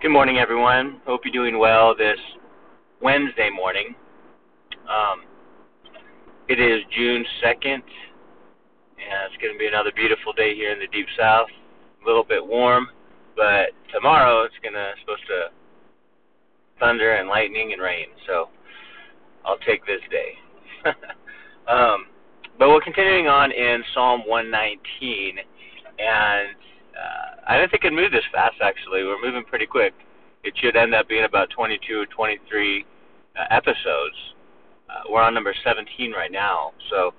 Good morning, everyone. Hope you're doing well this Wednesday morning. Um, it is June 2nd, and it's going to be another beautiful day here in the Deep South. A little bit warm, but tomorrow it's going to supposed to thunder and lightning and rain. So I'll take this day. um, but we're continuing on in Psalm 119, and I didn't think it'd move this fast. Actually, we're moving pretty quick. It should end up being about 22 or 23 uh, episodes. Uh, we're on number 17 right now, so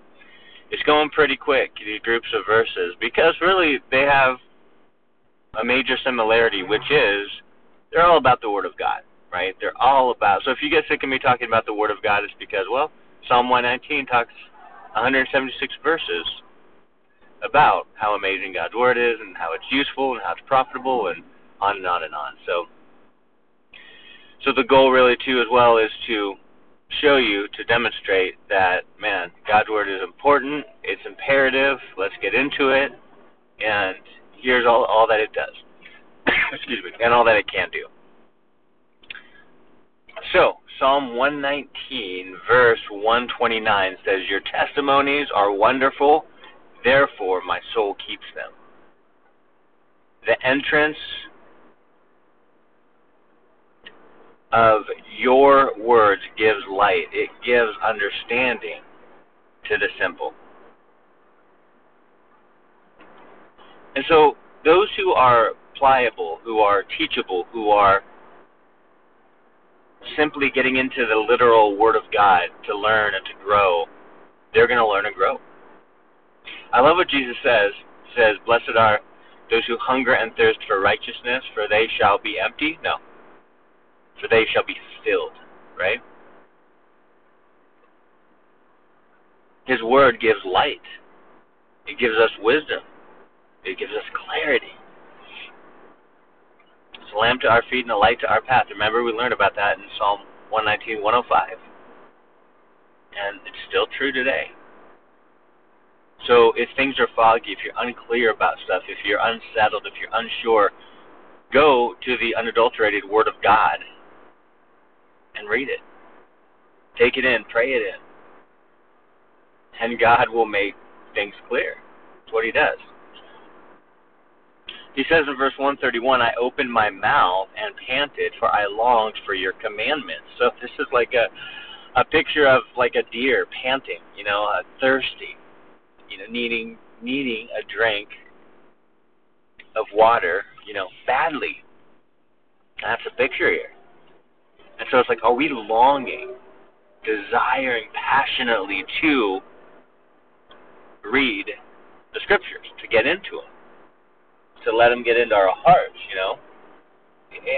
it's going pretty quick. These groups of verses, because really they have a major similarity, which is they're all about the Word of God, right? They're all about. So if you get sick of me talking about the Word of God, it's because well, Psalm 119 talks 176 verses about how amazing God's word is and how it's useful and how it's profitable and on and on and on. So so the goal really too as well is to show you to demonstrate that man, God's word is important, it's imperative, let's get into it and here's all all that it does. Excuse me, and all that it can do. So, Psalm 119, verse 129 says, Your testimonies are wonderful, Therefore, my soul keeps them. The entrance of your words gives light, it gives understanding to the simple. And so, those who are pliable, who are teachable, who are simply getting into the literal Word of God to learn and to grow, they're going to learn and grow. I love what Jesus says. He says, Blessed are those who hunger and thirst for righteousness, for they shall be empty. No. For they shall be filled. Right? His word gives light. It gives us wisdom. It gives us clarity. It's a lamp to our feet and a light to our path. Remember, we learned about that in Psalm 119, 105. And it's still true today. So if things are foggy, if you're unclear about stuff, if you're unsettled, if you're unsure, go to the unadulterated Word of God and read it. Take it in, pray it in. And God will make things clear. That's what He does. He says in verse 131, I opened my mouth and panted, for I longed for your commandments. So this is like a, a picture of like a deer panting, you know, uh, thirsty you know, needing needing a drink of water, you know, badly. That's a picture here. And so it's like, are we longing, desiring passionately to read the scriptures, to get into them, to let them get into our hearts, you know?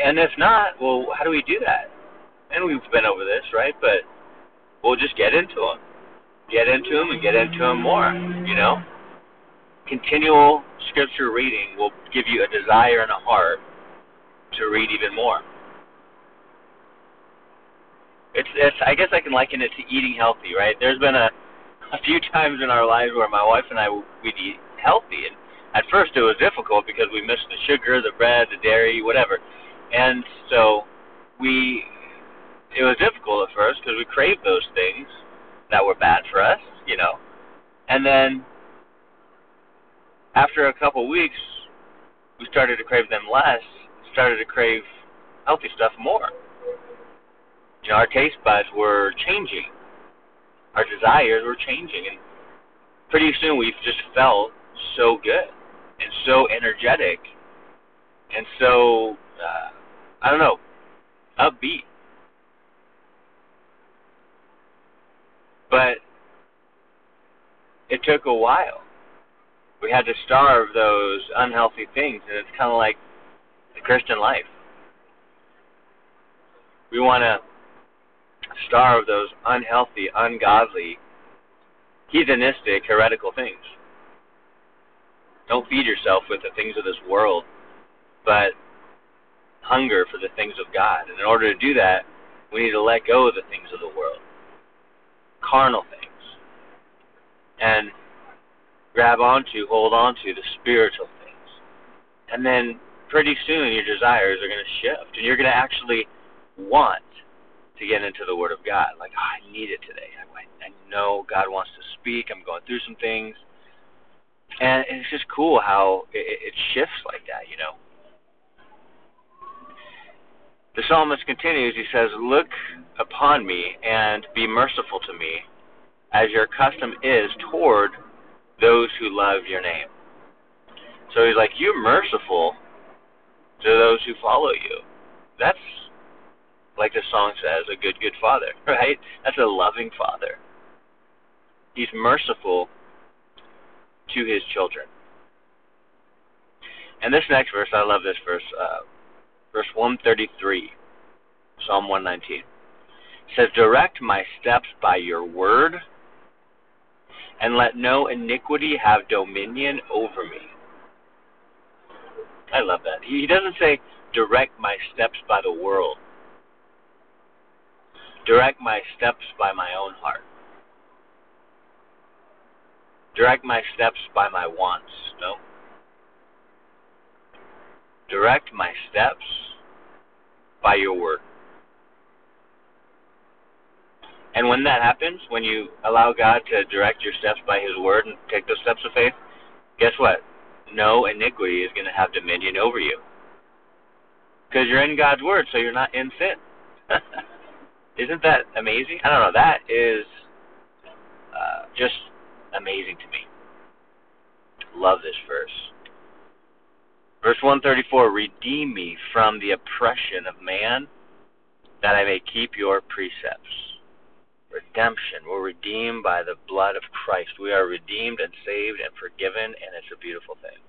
And if not, well, how do we do that? And we've been over this, right? But we'll just get into them get into them and get into them more. You know, continual scripture reading will give you a desire and a heart to read even more. It's, it's I guess I can liken it to eating healthy, right? There's been a a few times in our lives where my wife and I we'd eat healthy, and at first it was difficult because we missed the sugar, the bread, the dairy, whatever, and so we it was difficult at first because we craved those things, that were bad for us, you know. And then after a couple weeks, we started to crave them less, started to crave healthy stuff more. You know, our taste buds were changing. Our desires were changing and pretty soon we've just felt so good and so energetic and so uh, I don't know, upbeat But it took a while. We had to starve those unhealthy things, and it's kind of like the Christian life. We want to starve those unhealthy, ungodly, heathenistic, heretical things. Don't feed yourself with the things of this world, but hunger for the things of God. And in order to do that, we need to let go of the things of the world carnal things and grab onto, hold onto the spiritual things. And then pretty soon your desires are going to shift, and you're going to actually want to get into the Word of God. Like, oh, I need it today. I, I know God wants to speak. I'm going through some things, and it's just cool how it, it shifts like that, you know. The psalmist continues. He says, "Look upon me and be merciful to me, as your custom is toward those who love your name." So he's like, "You're merciful to those who follow you." That's like the song says, a good, good father, right? That's a loving father. He's merciful to his children. And this next verse, I love this verse, uh, verse 133, Psalm 119. says, Direct my steps by your word, and let no iniquity have dominion over me. I love that. He doesn't say, Direct my steps by the world. Direct my steps by my own heart. Direct my steps by my wants. No. Direct my steps by your word. And when that happens, when you allow God to direct your steps by His word and take those steps of faith, guess what? No iniquity is going to have dominion over you. Because you're in God's word, so you're not in sin. Isn't that amazing? I don't know. That is uh, just amazing to me. Love this verse. Verse 134 Redeem me from the oppression of man, that I may keep your precepts. Redemption. We're redeemed by the blood of Christ. We are redeemed and saved and forgiven, and it's a beautiful thing.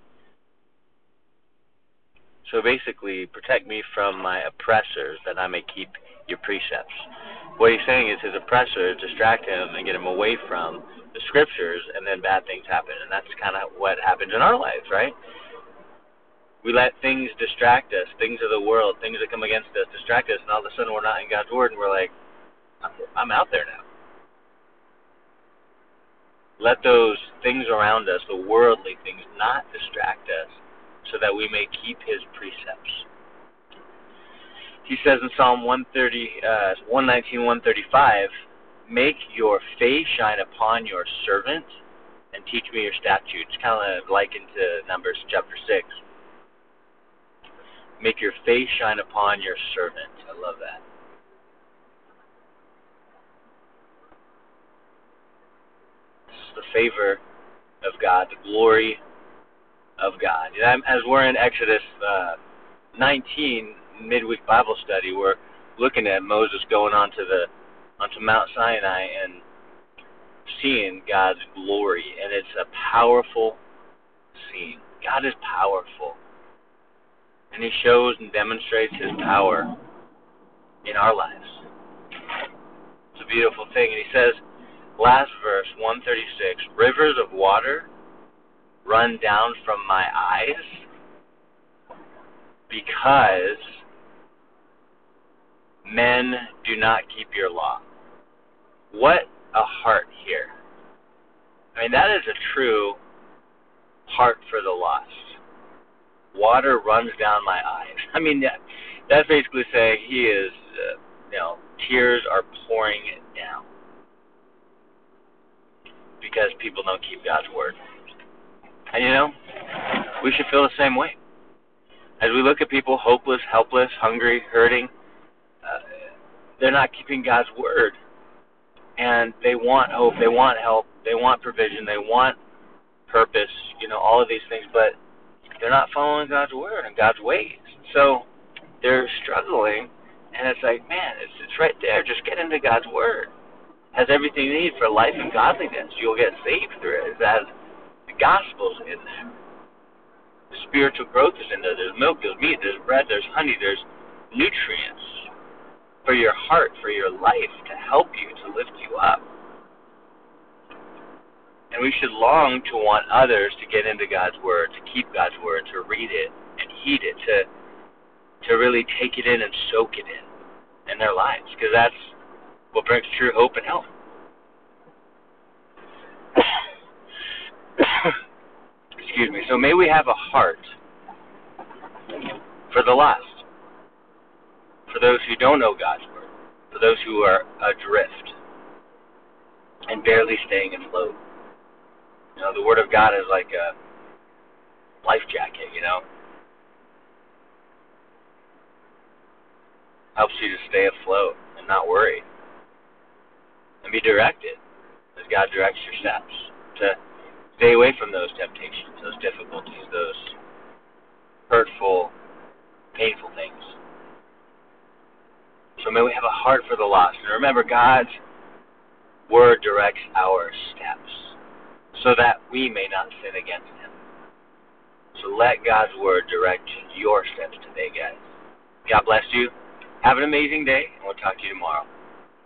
So basically, protect me from my oppressors, that I may keep your precepts. What he's saying is his oppressors distract him and get him away from the scriptures, and then bad things happen. And that's kind of what happens in our lives, right? We let things distract us, things of the world, things that come against us distract us, and all of a sudden we're not in God's Word, and we're like, I'm, out there now. Let those things around us, the worldly things, not distract us so that we may keep His precepts. He says in Psalm 130, uh, 119, 135, Make your face shine upon your servant and teach me your statutes. Kind of likened to Numbers chapter 6. Make your face shine upon your servant. I love that. the favor of God, the glory of God. As we're in Exodus uh, 19, midweek Bible study, we're looking at Moses going onto the onto Mount Sinai and seeing God's glory, and it's a powerful scene. God is powerful, and He shows and demonstrates His power in our lives. It's a beautiful thing, and He says, last verse 136, rivers of water run down from my eyes because men do not keep your law. What a heart here. I mean, that is a true heart for the lost. Water runs down my eyes. I mean, that, that's basically saying he is, uh, you know, tears are pouring it down because people don't keep God's word. And you know, we should feel the same way. As we look at people hopeless, helpless, hungry, hurting, uh, they're not keeping God's word. And they want hope, they want help, they want provision, they want purpose, you know, all of these things, but they're not following God's word and God's ways. So they're struggling, and it's like, man, it's it's right there. Just get into God's word. Has everything you need for life and godliness. You'll get saved through it. Has the gospel's in there. The spiritual growth is in there. There's milk, there's meat, there's bread, there's honey, there's nutrients for your heart, for your life, to help you, to lift you up. And we should long to want others to get into God's Word, to keep God's Word, to read it and heed it, to to really take it in and soak it in in their lives, because that's what brings true hope and health. Excuse me. So may we have a heart for the lost, for those who don't know God's word, for those who are adrift and barely staying afloat. You know, the word of God is like a life jacket, you know. Helps you to stay afloat and not worry. Be directed as God directs your steps to stay away from those temptations, those difficulties, those hurtful, painful things. So may we have a heart for the lost. And remember, God's word directs our steps so that we may not sin against him. So let God's word direct your steps today, guys. God bless you. Have an amazing day, and we'll talk to you tomorrow.